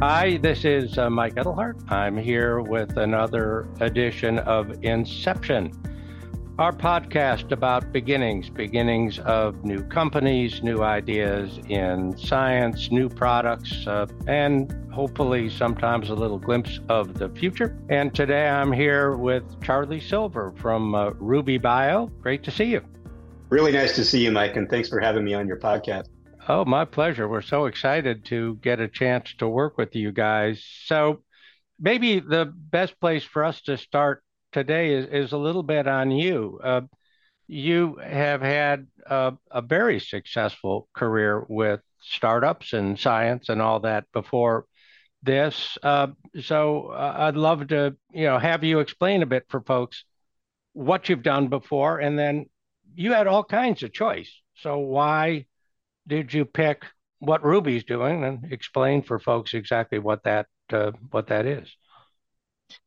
Hi, this is uh, Mike Edelhart. I'm here with another edition of Inception, our podcast about beginnings, beginnings of new companies, new ideas in science, new products, uh, and hopefully sometimes a little glimpse of the future. And today I'm here with Charlie Silver from uh, Ruby Bio. Great to see you. Really nice to see you, Mike, and thanks for having me on your podcast. Oh, my pleasure. We're so excited to get a chance to work with you guys. So, maybe the best place for us to start today is, is a little bit on you. Uh, you have had a, a, very successful career with startups and science and all that before this. Uh, so, uh, I'd love to, you know, have you explain a bit for folks what you've done before, and then you had all kinds of choice. So, why? Did you pick what Ruby's doing and explain for folks exactly what that uh, what that is?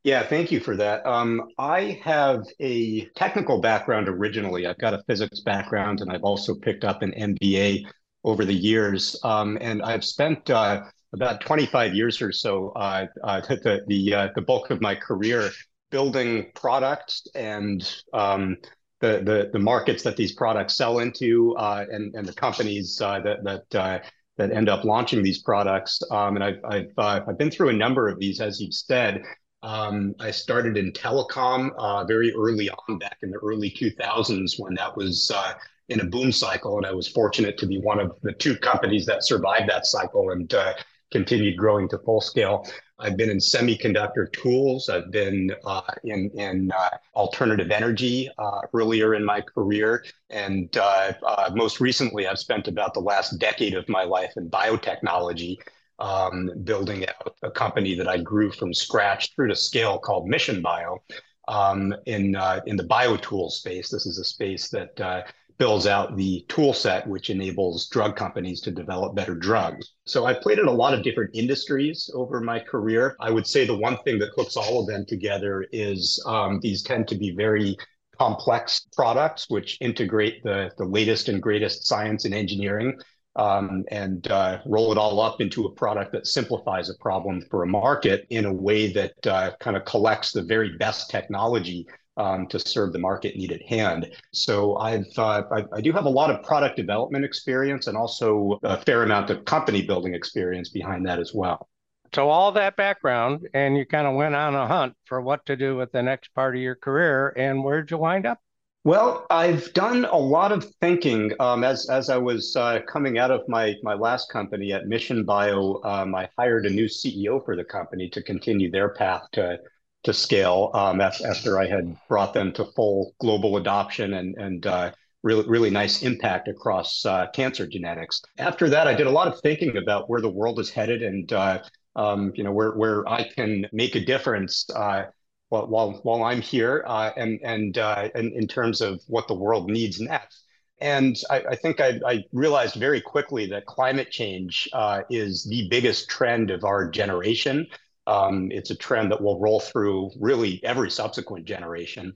Yeah, thank you for that. Um, I have a technical background originally. I've got a physics background, and I've also picked up an MBA over the years. Um, and I've spent uh, about 25 years or so, uh, uh, the the, uh, the bulk of my career building products and um, the, the, the markets that these products sell into uh, and, and the companies uh, that, that, uh, that end up launching these products. Um, and I've, I've, uh, I've been through a number of these, as you've said. Um, I started in telecom uh, very early on, back in the early 2000s, when that was in a boom cycle. And I was fortunate to be one of the two companies that survived that cycle and continued growing to full scale. I've been in semiconductor tools. I've been uh, in, in uh, alternative energy uh, earlier in my career. And uh, uh, most recently, I've spent about the last decade of my life in biotechnology, um, building out a company that I grew from scratch through to scale called Mission Bio um, in, uh, in the biotool space. This is a space that builds out the tool set which enables drug companies to develop better drugs. So I've played in a lot of different industries over my career. I would say the one thing that hooks all of them together is um, these tend to be very complex products which integrate the, the latest and greatest science and engineering um, and uh, roll it all up into a product that simplifies a problem for a market in a way that uh, kind of collects the very best technology um, to serve the market need at hand. So I've uh, I, I, do have a lot of product development experience and also a fair amount of company building experience behind that as well. So all that background, and you kind of went on a hunt for what to do with the next part of your career. And where'd you wind up? Well, I've done a lot of thinking um, as as I was uh, coming out of my my last company at Mission Bio. Um, I hired a new CEO for the company to continue their path to to scale um, after I had brought them to full global adoption and and uh, really really nice impact across uh, cancer genetics. After that, I did a lot of thinking about where the world is headed and uh, um, you know where where I can make a difference. Uh, while, while, while I'm here, uh, and and, uh, and in terms of what the world needs next, and I, I think I, I, realized very quickly that climate change uh, is the biggest trend of our generation. Um, it's a trend that will roll through really every subsequent generation.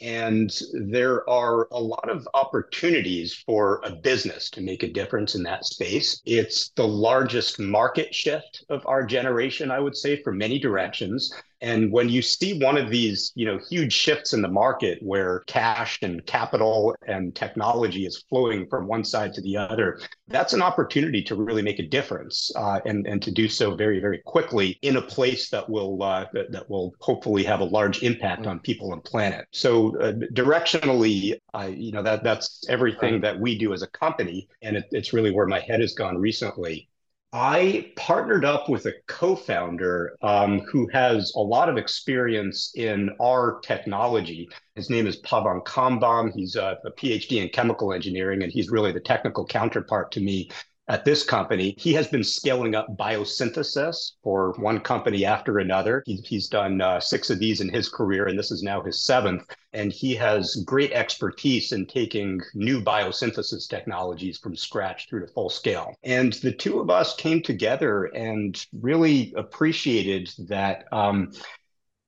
And there are a lot of opportunities for a business to make a difference in that space. It's the largest market shift of our generation, I would say, for many directions. And when you see one of these, you know, huge shifts in the market where cash and capital and technology is flowing from one side to the other, that's an opportunity to really make a difference uh, and and to do so very very quickly in a place that will uh, that, will hopefully have a large impact on people and planet. So uh, directionally, you know that that's everything that we do as a company, and it, it's really where my head has gone recently. I partnered up with a co-founder um, who has a lot of experience in our technology. His name is Pavan Kambam. He's a, a PhD in chemical engineering, and he's really the technical counterpart to me at this company. He has been scaling up biosynthesis for one company after another. He, he's done uh, six of these in his career, and this is now his seventh. And he has great expertise in taking new biosynthesis technologies from scratch through to full scale. And the two of us came together and really appreciated that. Um,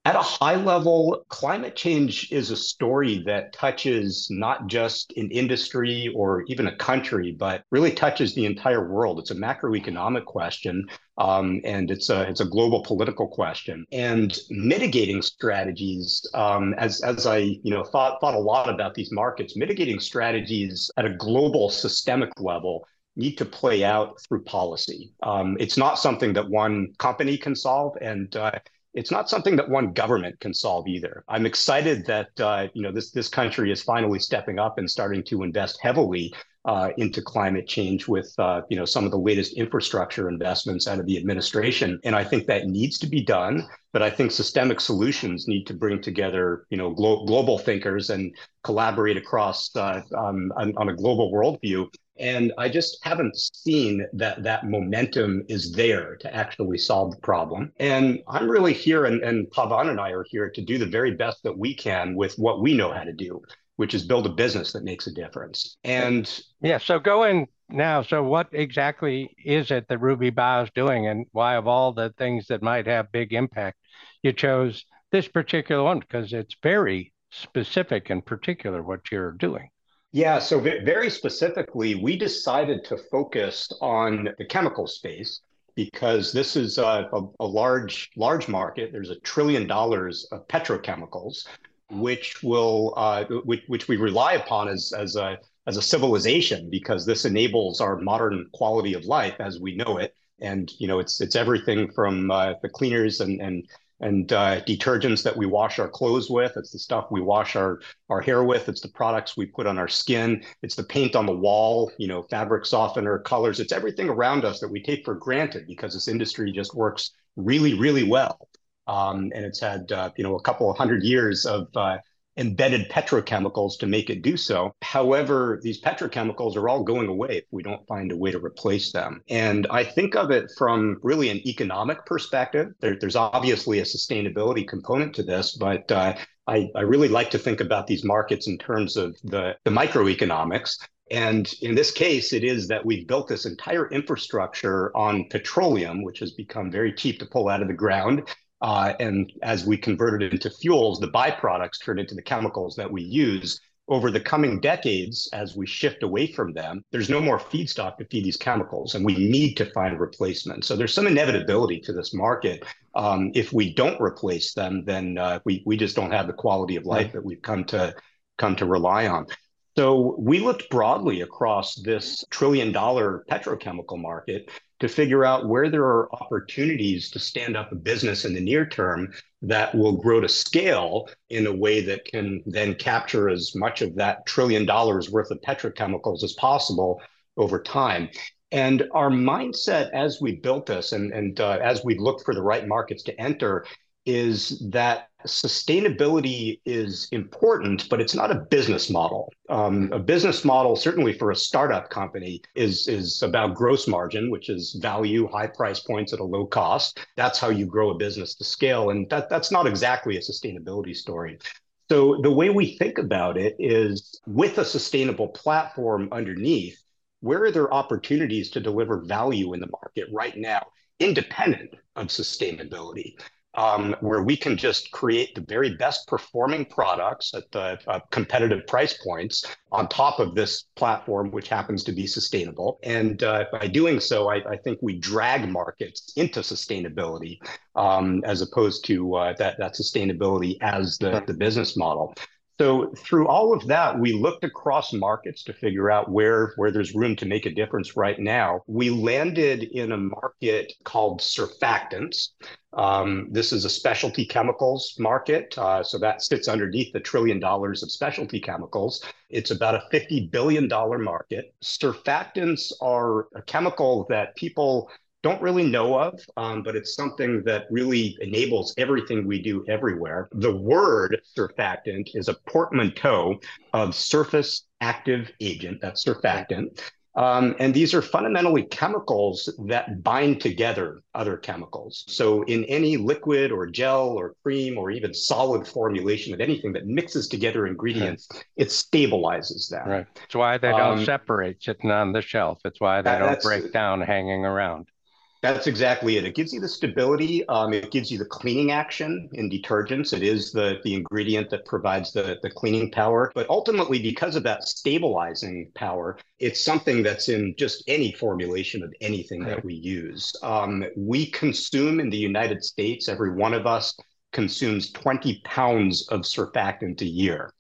At a high level, climate change is a story that touches not just an industry or even a country, but really touches the entire world. It's a macroeconomic question, um, and it's a it's a global political question. And mitigating strategies, um, as as I you know thought thought a lot about these markets, mitigating strategies at a global systemic level need to play out through policy. Um, it's not something that one company can solve, and uh, it's not something that one government can solve either. I'm excited that uh, you know this this country is finally stepping up and starting to invest heavily uh, into climate change with uh, you know some of the latest infrastructure investments out of the administration, and I think that needs to be done. But I think systemic solutions need to bring together you know glo- global thinkers and collaborate across uh, um, on, on a global worldview and I just haven't seen that that momentum is there to actually solve the problem. And I'm really here, and, and Pavan and I are here to do the very best that we can with what we know how to do, which is build a business that makes a difference. And yeah, so go in now. So, what exactly is it that Ruby Bio is doing, and why, of all the things that might have big impact, you chose this particular one? Because it's very specific and particular what you're doing. Yeah, so very specifically, we decided to focus on the chemical space because this is a, a, a large, large market. There's a trillion dollars of petrochemicals, which will, uh, which, which we rely upon as, as a as a civilization because this enables our modern quality of life as we know it. And you know, it's it's everything from uh, the cleaners and and and uh, detergents that we wash our clothes with. It's the stuff we wash our, our hair with. It's the products we put on our skin. It's the paint on the wall, you know, fabric softener, colors. It's everything around us that we take for granted because this industry just works really, really well. Um, and it's had, uh, you know, a couple of hundred years of uh, embedded petrochemicals to make it do so. However, these petrochemicals are all going away if we don't find a way to replace them. And I think of it from really an economic perspective. There, there's obviously a sustainability component to this, but uh, I, I really like to think about these markets in terms of the, the microeconomics. And in this case, it is that we've built this entire infrastructure on petroleum, which has become very cheap to pull out of the ground. Uh, and as we convert it into fuels, the byproducts turn into the chemicals that we use. Over the coming decades, as we shift away from them, there's no more feedstock to feed these chemicals, and we need to find replacements. So there's some inevitability to this market. Um, if we don't replace them, then uh, we we just don't have the quality of life that we've come to come to rely on. So we looked broadly across this trillion dollar petrochemical market to figure out where there are opportunities to stand up a business in the near term that will grow to scale in a way that can then capture as much of that trillion dollars worth of petrochemicals as possible over time. And our mindset as we built this and, and uh, as we looked for the right markets to enter is that sustainability is important, but it's not a business model. Um, a business model, certainly for a startup company, is, is about gross margin, which is value, high price points at a low cost. That's how you grow a business to scale. And that, that's not exactly a sustainability story. So the way we think about it is with a sustainable platform underneath, where are there opportunities to deliver value in the market right now, independent of sustainability? Um, where we can just create the very best performing products at the uh, competitive price points on top of this platform, which happens to be sustainable. And uh, by doing so, I, I, think we drag markets into sustainability um, as opposed to uh, that, that sustainability as the, the business model. So through all of that, we looked across markets to figure out where, where there's room to make a difference right now. We landed in a market called surfactants. Um, this is a specialty chemicals market. Uh, so that sits underneath the trillion dollars of specialty chemicals. It's about a $50 billion market. Surfactants are a chemical that people don't really know of, um, but it's something that really enables everything we do everywhere. The word surfactant is a portmanteau of surface active agent, that's surfactant. Um, and these are fundamentally chemicals that bind together other chemicals. So, in any liquid or gel or cream or even solid formulation of anything that mixes together ingredients, it stabilizes that. Right. It's why they don't um, separate sitting on the shelf. It's why they that, don't break down hanging around. That's exactly it. It gives you the stability. Um, it gives you the cleaning action in detergents. It is the, the ingredient that provides the, the cleaning power. But ultimately, because of that stabilizing power, it's something that's in just any formulation of anything that we use. Um, we consume in the United States, every one of us consumes 20 pounds of surfactant a year.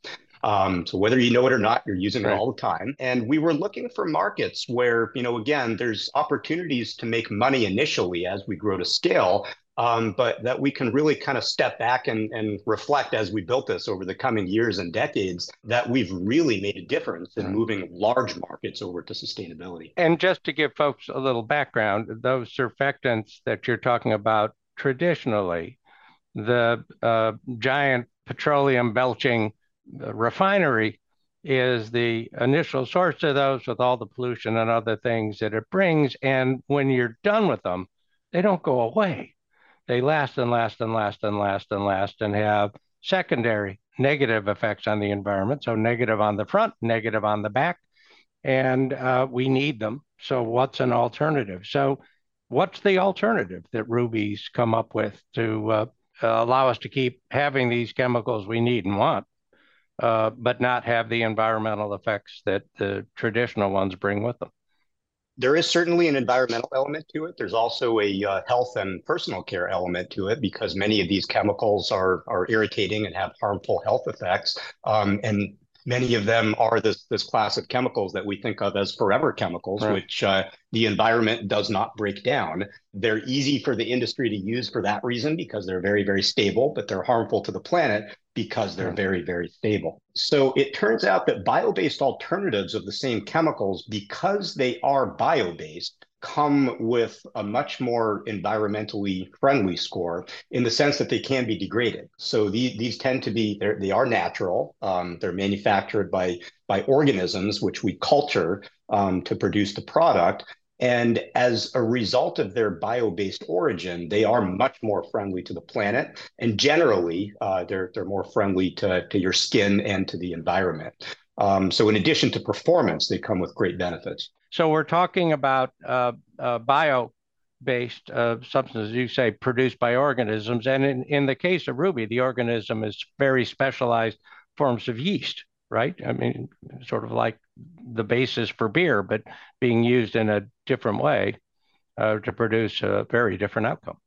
Um, so whether you know it or not, you're using right. it all the time. And we were looking for markets where, you know, again, there's opportunities to make money initially as we grow to scale, um, but that we can really kind of step back and, and reflect as we built this over the coming years and decades that we've really made a difference in moving large markets over to sustainability. And just to give folks a little background, those surfactants that you're talking about traditionally, the uh, giant petroleum belching refinery is the initial source of those with all the pollution and other things that it brings. And when you're done with them, they don't go away. They last and last and last and last and last and have secondary negative effects on the environment. So, negative on the front, negative on the back. And uh, we need them. So, what's an alternative? So, what's the alternative that Ruby's come up with to uh, allow us to keep having these chemicals we need and want? Uh, but not have the environmental effects that the traditional ones bring with them. There is certainly an environmental element to it. There's also a uh, health and personal care element to it because many of these chemicals are are irritating and have harmful health effects. Um, and many of them are this this class of chemicals that we think of as forever chemicals, right. which uh, the environment does not break down. They're easy for the industry to use for that reason because they're very very stable, but they're harmful to the planet because they're very, very stable. So it turns out that bio based alternatives of the same chemicals, because they are bio based, come with a much more environmentally friendly score in the sense that they can be degraded. So the, these tend to be they are natural. Um, they're manufactured by by organisms which we culture um, to produce the product, and as a result of their bio based origin, they are much more friendly to the planet. And generally, uh, they're, they're more friendly to, to your skin and to the environment. Um, so, in addition to performance, they come with great benefits. So, we're talking about uh, uh, bio based uh, substances, you say, produced by organisms. And in, in the case of Ruby, the organism is very specialized forms of yeast right? I mean, sort of like the basis for beer, but being used in a different way uh, to produce a very different outcome.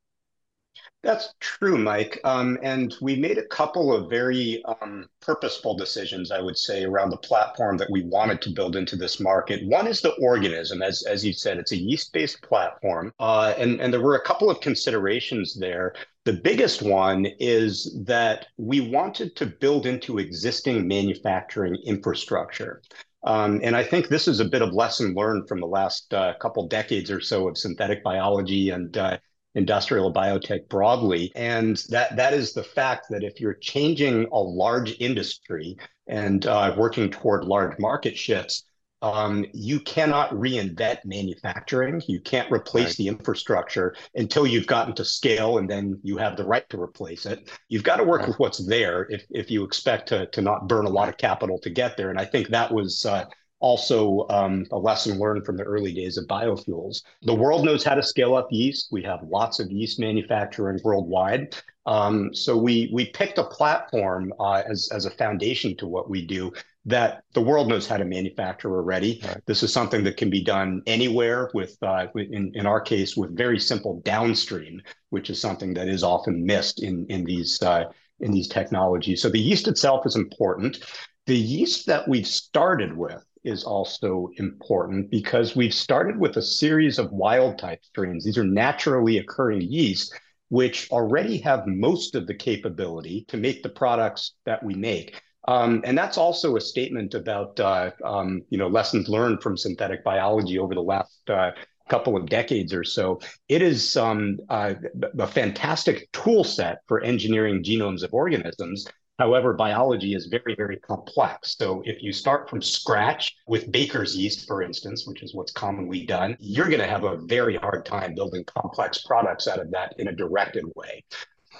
That's true, Mike. Um, and we made a couple of very um, purposeful decisions, I would say, around the platform that we wanted to build into this market. One is the organism, as as you said, it's a yeast-based platform, uh, and and there were a couple of considerations there. The biggest one is that we wanted to build into existing manufacturing infrastructure. Um, and I think this is a bit of lesson learned from the last uh, couple decades or so of synthetic biology and uh, industrial biotech broadly. And that, that is the fact that if you're changing a large industry and uh, working toward large market shifts, um, you cannot reinvent manufacturing. You can't replace right. the infrastructure until you've gotten to scale, and then you have the right to replace it. You've got to work right. with what's there if if you expect to to not burn a lot of capital to get there. And I think that was uh, also um, a lesson learned from the early days of biofuels. The world knows how to scale up yeast. We have lots of yeast manufacturing worldwide. Um, so we we picked a platform uh, as as a foundation to what we do that the world knows how to manufacture already. Right. This is something that can be done anywhere with, uh, in, in our case, with very simple downstream, which is something that is often missed in, in, these, uh, in these technologies. So the yeast itself is important. The yeast that we've started with is also important because we've started with a series of wild type strains. These are naturally occurring yeast, which already have most of the capability to make the products that we make. Um, and that's also a statement about uh, um, you know lessons learned from synthetic biology over the last uh, couple of decades or so. It is um, uh, a fantastic tool set for engineering genomes of organisms. However, biology is very, very complex. So if you start from scratch with baker's yeast, for instance, which is what's commonly done, you're going to have a very hard time building complex products out of that in a directed way.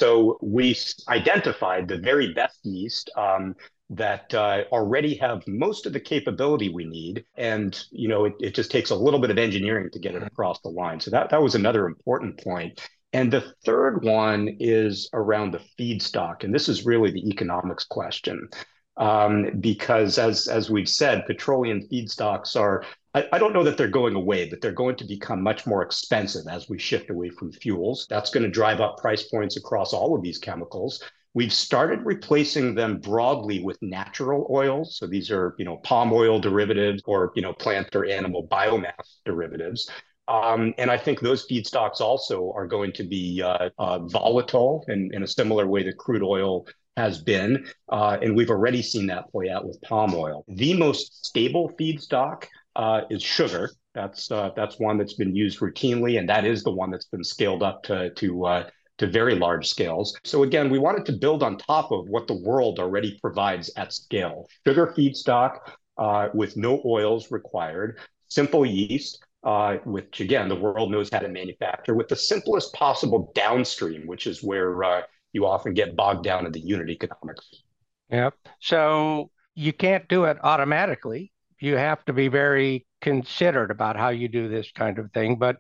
So we identified the very best yeast um, that uh, already have most of the capability we need. And, you know, it, it just takes a little bit of engineering to get it across the line. So that, that was another important point. And the third one is around the feedstock. And this is really the economics question. Um, because as, as we've said, petroleum feedstocks are, I, I don't know that they're going away, but they're going to become much more expensive as we shift away from fuels. That's going to drive up price points across all of these chemicals. We've started replacing them broadly with natural oils. So these are, you know, palm oil derivatives or, you know, plant or animal biomass derivatives. Um, and I think those feedstocks also are going to be uh, uh, volatile in, in a similar way that crude oil has been. Uh, and we've already seen that play out with palm oil. The most stable feedstock uh, is sugar. That's uh, that's one that's been used routinely, and that is the one that's been scaled up to to uh, to very large scales. So again, we wanted to build on top of what the world already provides at scale. Sugar feedstock uh, with no oils required, simple yeast, uh, which again, the world knows how to manufacture with the simplest possible downstream, which is where uh, you often get bogged down in the unit economics. Yep. So you can't do it automatically. You have to be very considered about how you do this kind of thing. But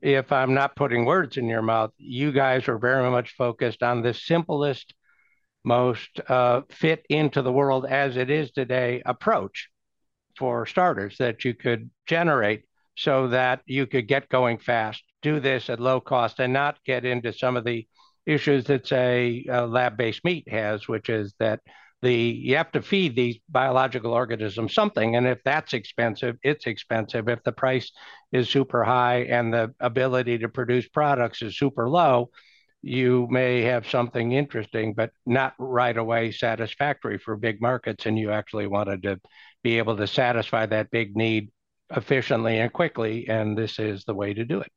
if I'm not putting words in your mouth, you guys are very much focused on the simplest, most uh, fit into the world as it is today approach for starters that you could generate so that you could get going fast, do this at low cost, and not get into some of the issues that say uh, lab-based meat has, which is that the you have to feed these biological organisms something and if that's expensive it's expensive. If the price is super high and the ability to produce products is super low you may have something interesting but not right away satisfactory for big markets and you actually wanted to be able to satisfy that big need efficiently and quickly and this is the way to do it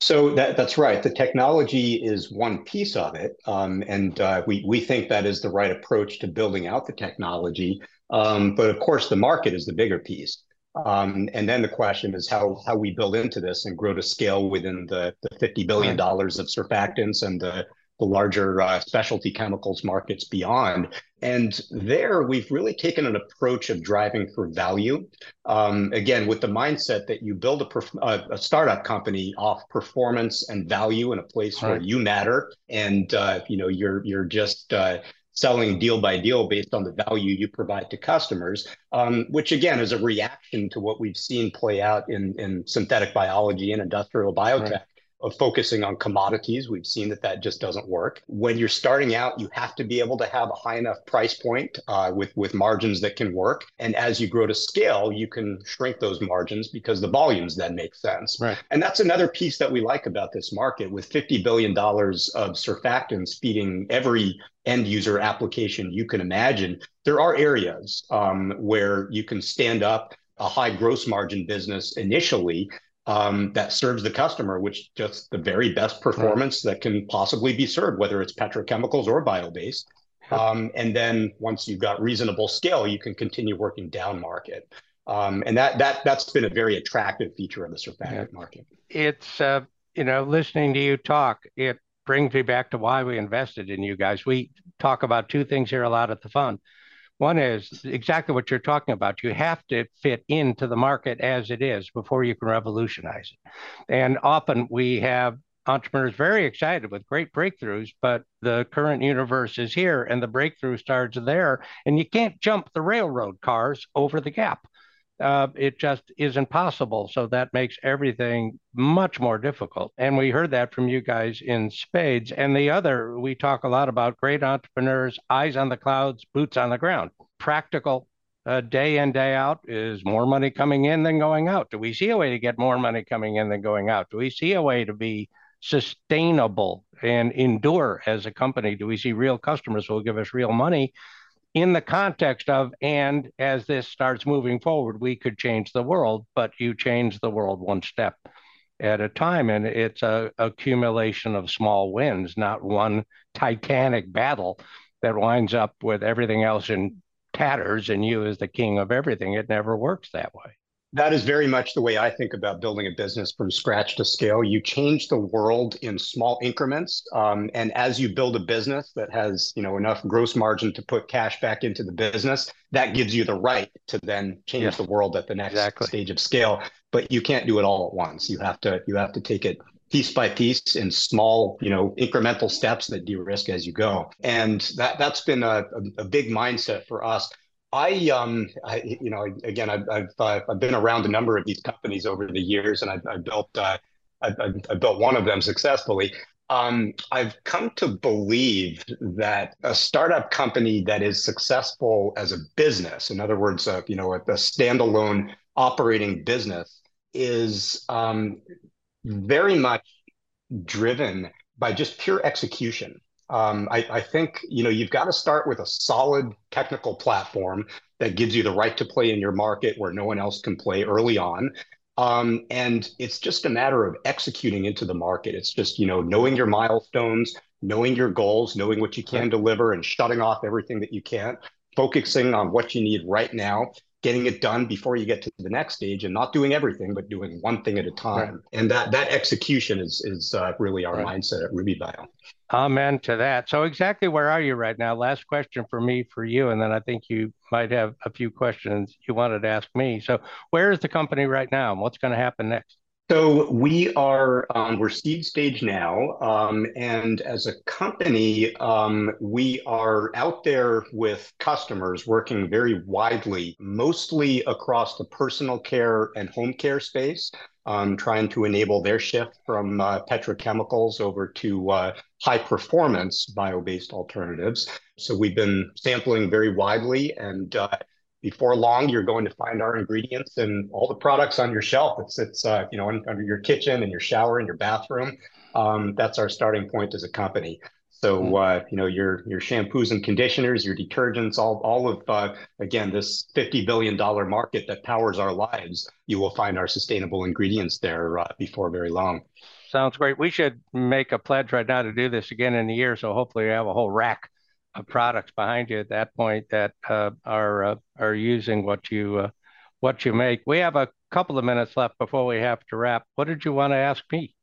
so that, that's right. The technology is one piece of it, um, and uh, we we think that is the right approach to building out the technology. Um, but of course, the market is the bigger piece. Um, and then the question is how how we build into this and grow to scale within the the fifty billion dollars of surfactants and the the larger uh, specialty chemicals markets beyond. And there, we've really taken an approach of driving for value. Um, again, with the mindset that you build a, perf- a, a, startup company off performance and value in a place right. where you matter, and uh, you know you're you're just uh, selling deal by deal based on the value you provide to customers, um, which again is a reaction to what we've seen play out in in synthetic biology and industrial biotech. Right of focusing on commodities. We've seen that that just doesn't work. When you're starting out, you have to be able to have a high enough price point uh, with with margins that can work. And as you grow to scale, you can shrink those margins because the volumes then make sense. Right. And that's another piece that we like about this market. With fifty billion dollars of surfactants feeding every end user application you can imagine, there are areas um, where you can stand up a high gross margin business initially um, that serves the customer, which just the very best performance right. that can possibly be served, whether it's petrochemicals or bio-based. Um, and then once you've got reasonable scale, you can continue working down market. Um, and that that that's been a very attractive feature of the surfactant yeah. market. It's uh, you know listening to you talk, it brings me back to why we invested in you guys. We talk about two things here a lot at the fund. One is exactly what you're talking about. You have to fit into the market as it is before you can revolutionize it. And often we have entrepreneurs very excited with great breakthroughs, but the current universe is here and the breakthrough starts there. And you can't jump the railroad cars over the gap uh, it just isn't possible. So that makes everything much more difficult. And we heard that from you guys in spades. And the other, we talk a lot about great entrepreneurs, eyes on the clouds, boots on the ground. Practical uh, day in, day out is more money coming in than going out. Do we see a way to get more money coming in than going out? Do we see a way to be sustainable and endure as a company? Do we see real customers who will give us real money? In the context of, and as this starts moving forward, we could change the world, but you change the world one step at a time. And it's a accumulation of small wins, not one titanic battle that winds up with everything else in tatters and you as the king of everything. It never works that way. That is very much the way I think about building a business from scratch to scale. You change the world in small increments, um, and as you build a business that has you know enough gross margin to put cash back into the business, that gives you the right to then change yes. the world at the next exactly. stage of scale. But you can't do it all at once. You have to you have to take it piece by piece in small, you know, incremental steps that de-risk as you go. And that that's been a, a, a big mindset for us. I, um, I, you know, again, I've, I've, uh, I've been around a number of these companies over the years, and I've, I've built, uh, I, built one of them successfully. Um, I've come to believe that a startup company that is successful as a business, in other words, uh, you know, a, a standalone operating business, is um, very much driven by just pure execution. Um, I, I, think you know you've got to start with a solid technical platform that gives you the right to play in your market where no one else can play early on. Um, and it's just a matter of executing into the market. It's just you know knowing your milestones, knowing your goals, knowing what you can deliver, and shutting off everything that you can't. Focusing on what you need right now, getting it done before you get to the next stage and not doing everything but doing one thing at a time. Right. and that that execution is is uh, really our right. mindset at ruby bio. Amen to that. So exactly where are you right now? Last question for me for you and then i think you might have a few questions you wanted to ask me. So where is the company right now and what's going to happen next so we are um, we're seed stage now, um, and as a company, um, we are out there with customers working very widely, mostly across the personal care and home care space, um, trying to enable their shift from uh, petrochemicals over to uh, high performance bio-based alternatives. So we've been sampling very widely and. Uh, before long, you're going to find our ingredients in all the products on your shelf. It's it's uh, you know under your kitchen and your shower and your bathroom. Um, that's our starting point as a company. So hmm. uh, you know your your shampoos and conditioners, your detergents, all all of uh, again this fifty billion dollar market that powers our lives. You will find our sustainable ingredients there uh, before very long. Sounds great. We should make a pledge right now to do this again in a year. So hopefully we have a whole rack products behind you at that point that uh, are uh, are using what you uh, what you make. We have a couple of minutes left before we have to wrap. What did you want to ask me?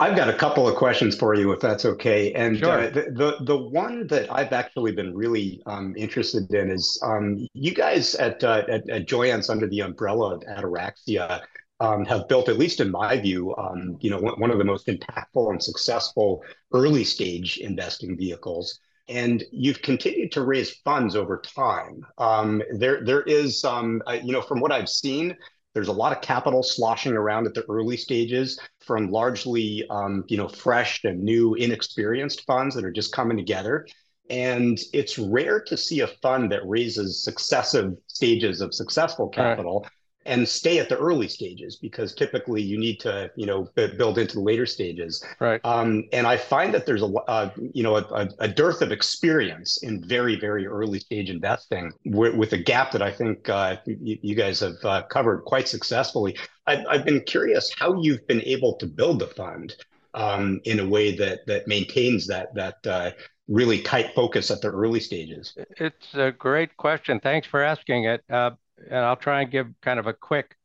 I've got a couple of questions for you, if that's okay. And sure. uh, the, the, the one that I've actually been really um, interested in is um, you guys at, uh, at, at Joyance under the umbrella of Ataraxia um, have built, at least in my view, um, you know, one of the most impactful and successful early stage investing vehicles and you've continued to raise funds over time. Um, there, there is, um, uh, you know, from what I've seen, there's a lot of capital sloshing around at the early stages from largely, um, you know, fresh and new, inexperienced funds that are just coming together. And it's rare to see a fund that raises successive stages of successful capital. Right and stay at the early stages because typically you need to you know build into the later stages. Right. Um, and i find that there's a uh, you know a, a, dearth of experience in very very early stage investing with, with a gap that i think uh, you, you, guys have uh, covered quite successfully. I've, I've, been curious how you've been able to build the fund um, in a way that that maintains that that uh, really tight focus at the early stages. It's a great question. Thanks for asking it. Uh, and I'll try and give kind of a quick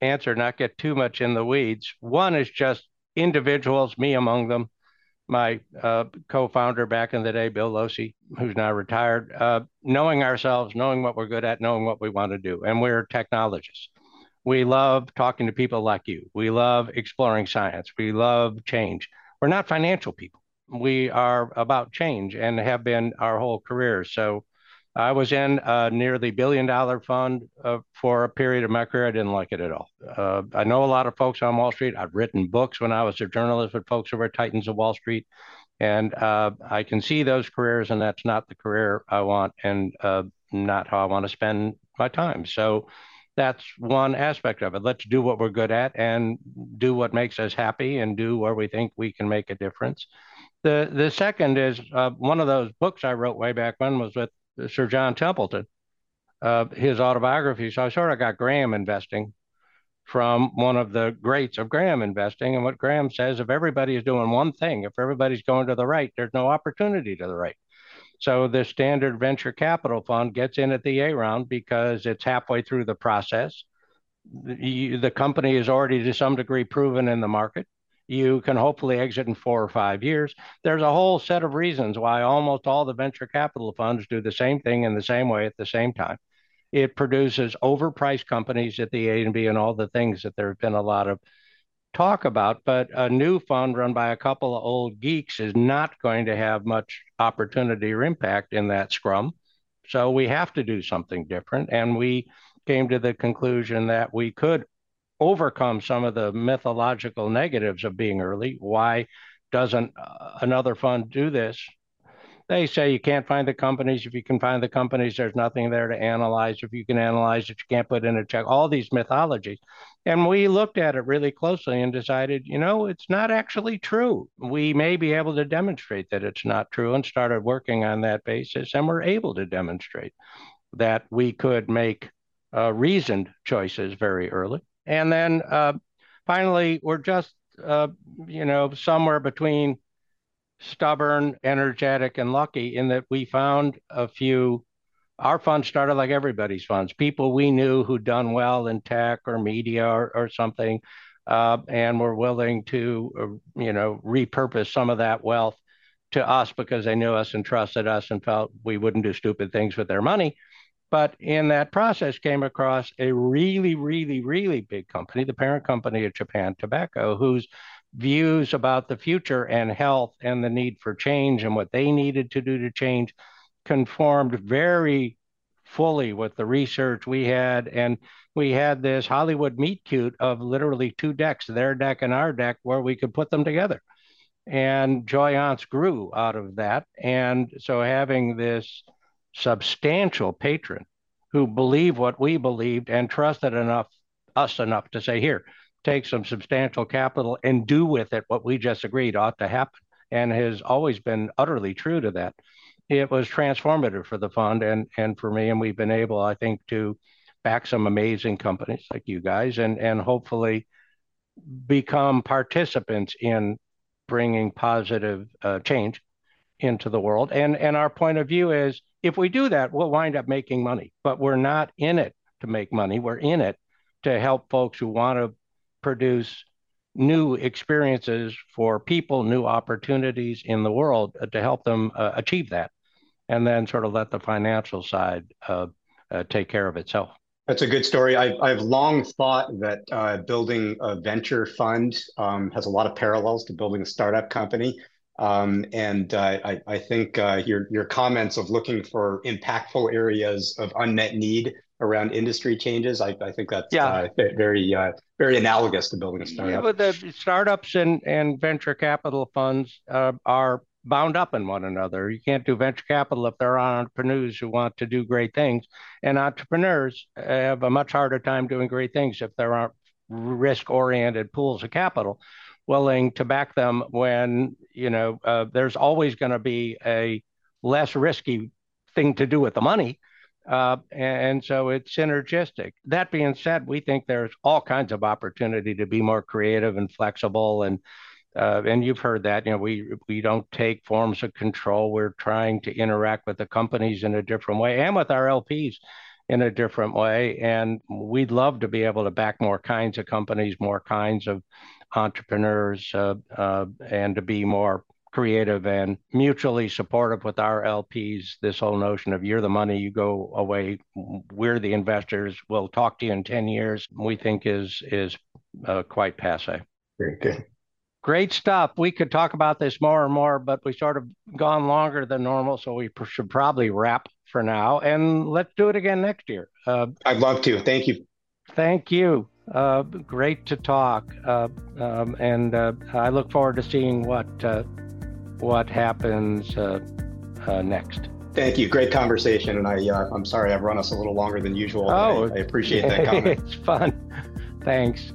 answer, not get too much in the weeds. One is just individuals, me among them, my uh, co-founder back in the day, Bill Losey, who's now retired, uh, knowing ourselves, knowing what we're good at, knowing what we want to do, and we're technologists. We love talking to people like you. We love exploring science. We love change. We're not financial people. We are about change and have been our whole careers. So I was in a nearly billion dollar fund uh, for a period of my career. I didn't like it at all. Uh, I know a lot of folks on Wall Street. I've written books when I was a journalist with folks who were titans of Wall Street. And uh, I can see those careers, and that's not the career I want and uh, not how I want to spend my time. So that's one aspect of it. Let's do what we're good at and do what makes us happy and do where we think we can make a difference. The, the second is uh, one of those books I wrote way back when was with Sir John Templeton, uh, his autobiography. So I sort of got Graham investing from one of the greats of Graham investing. And what Graham says, if everybody is doing one thing, if everybody's going to the right, there's no opportunity to the right. So the standard venture capital fund gets in at the A round because it's halfway through the process. the, the company is already to some degree proven in the market. You can hopefully exit in four or five years. There's a whole set of reasons why almost all the venture capital funds do the same thing in the same way at the same time. It produces overpriced companies at the A and B and all the things that there have been a lot of talk about. But a new fund run by a couple of old geeks is not going to have much opportunity or impact in that scrum. So we have to do something different. And we came to the conclusion that we could overcome some of the mythological negatives of being early. Why doesn't uh, another fund do this? They say you can't find the companies. If you can find the companies, there's nothing there to analyze. If you can analyze it, you can't put in a check. All these mythologies. And we looked at it really closely and decided, you know, it's not actually true. We may be able to demonstrate that it's not true and started working on that basis. And we're able to demonstrate that we could make uh, reasoned choices very early. And then uh, finally, we're just, uh, you know, somewhere between stubborn, energetic, and lucky in that we found a few. Our fund started like everybody's funds, people we knew who'd done well in tech or media or, or something, uh, and were willing to, uh, you know, repurpose some of that wealth to us because they knew us and trusted us and felt we wouldn't do stupid things with their money. But in that process, came across a really, really, really big company, the parent company of Japan Tobacco, whose views about the future and health and the need for change and what they needed to do to change conformed very fully with the research we had. And we had this Hollywood meet cute of literally two decks, their deck and our deck, where we could put them together. And Joyance grew out of that. And so having this substantial patron who believed what we believed and trusted enough us enough to say, here, take some substantial capital and do with it what we just agreed ought to happen and has always been utterly true to that. It was transformative for the fund and, and for me, and we've been able, I think, to back some amazing companies like you guys and, and hopefully become participants in bringing positive uh, change into the world. And, and our point of view is if we do that, we'll wind up making money, but we're not in it to make money. We're in it to help folks who want to produce new experiences for people, new opportunities in the world uh, to help them uh, achieve that, and then sort of let the financial side uh, uh take care of itself. That's a good story. I've, I've long thought that uh, building a venture fund um, has a lot of parallels to building a startup company. Um, and uh, I, I, think your your comments of looking for impactful areas of unmet need around industry changes. I, I think that's yeah. uh, very uh, very analogous to building a startup. Yeah, but the startups and, and venture capital funds uh, are bound up in one another. You can't do venture capital if there are entrepreneurs who want to do great things, and entrepreneurs have a much harder time doing great things if there aren't risk-oriented pools of capital willing to back them when you know uh, there's always going to be a less risky thing to do with the money uh, and so it's synergistic. That being said, we think there's all kinds of opportunity to be more creative and flexible. And uh, and you've heard that, you know, we we don't take forms of control. We're trying to interact with the companies in a different way and with our LPs in a different way. And we'd love to be able to back more kinds of companies, more kinds of entrepreneurs, uh, uh, and to be more creative and mutually supportive with our LPs. This whole notion of you're the money, you go away, we're the investors. We'll talk to you in ten years. We think is is uh, quite passe. Very good. Great stuff. We could talk about this more and more, but we sort of gone longer than normal, so we should probably wrap for now. And let's do it again next year. Uh, I'd love to. Thank you. Thank you. Uh, great to talk, uh, um, and uh, I look forward to seeing what uh, what happens uh, uh, next. Thank you. Great conversation. And I, uh, I'm sorry I've run us a little longer than usual. Oh, I, I appreciate that comment. it's fun. Thanks.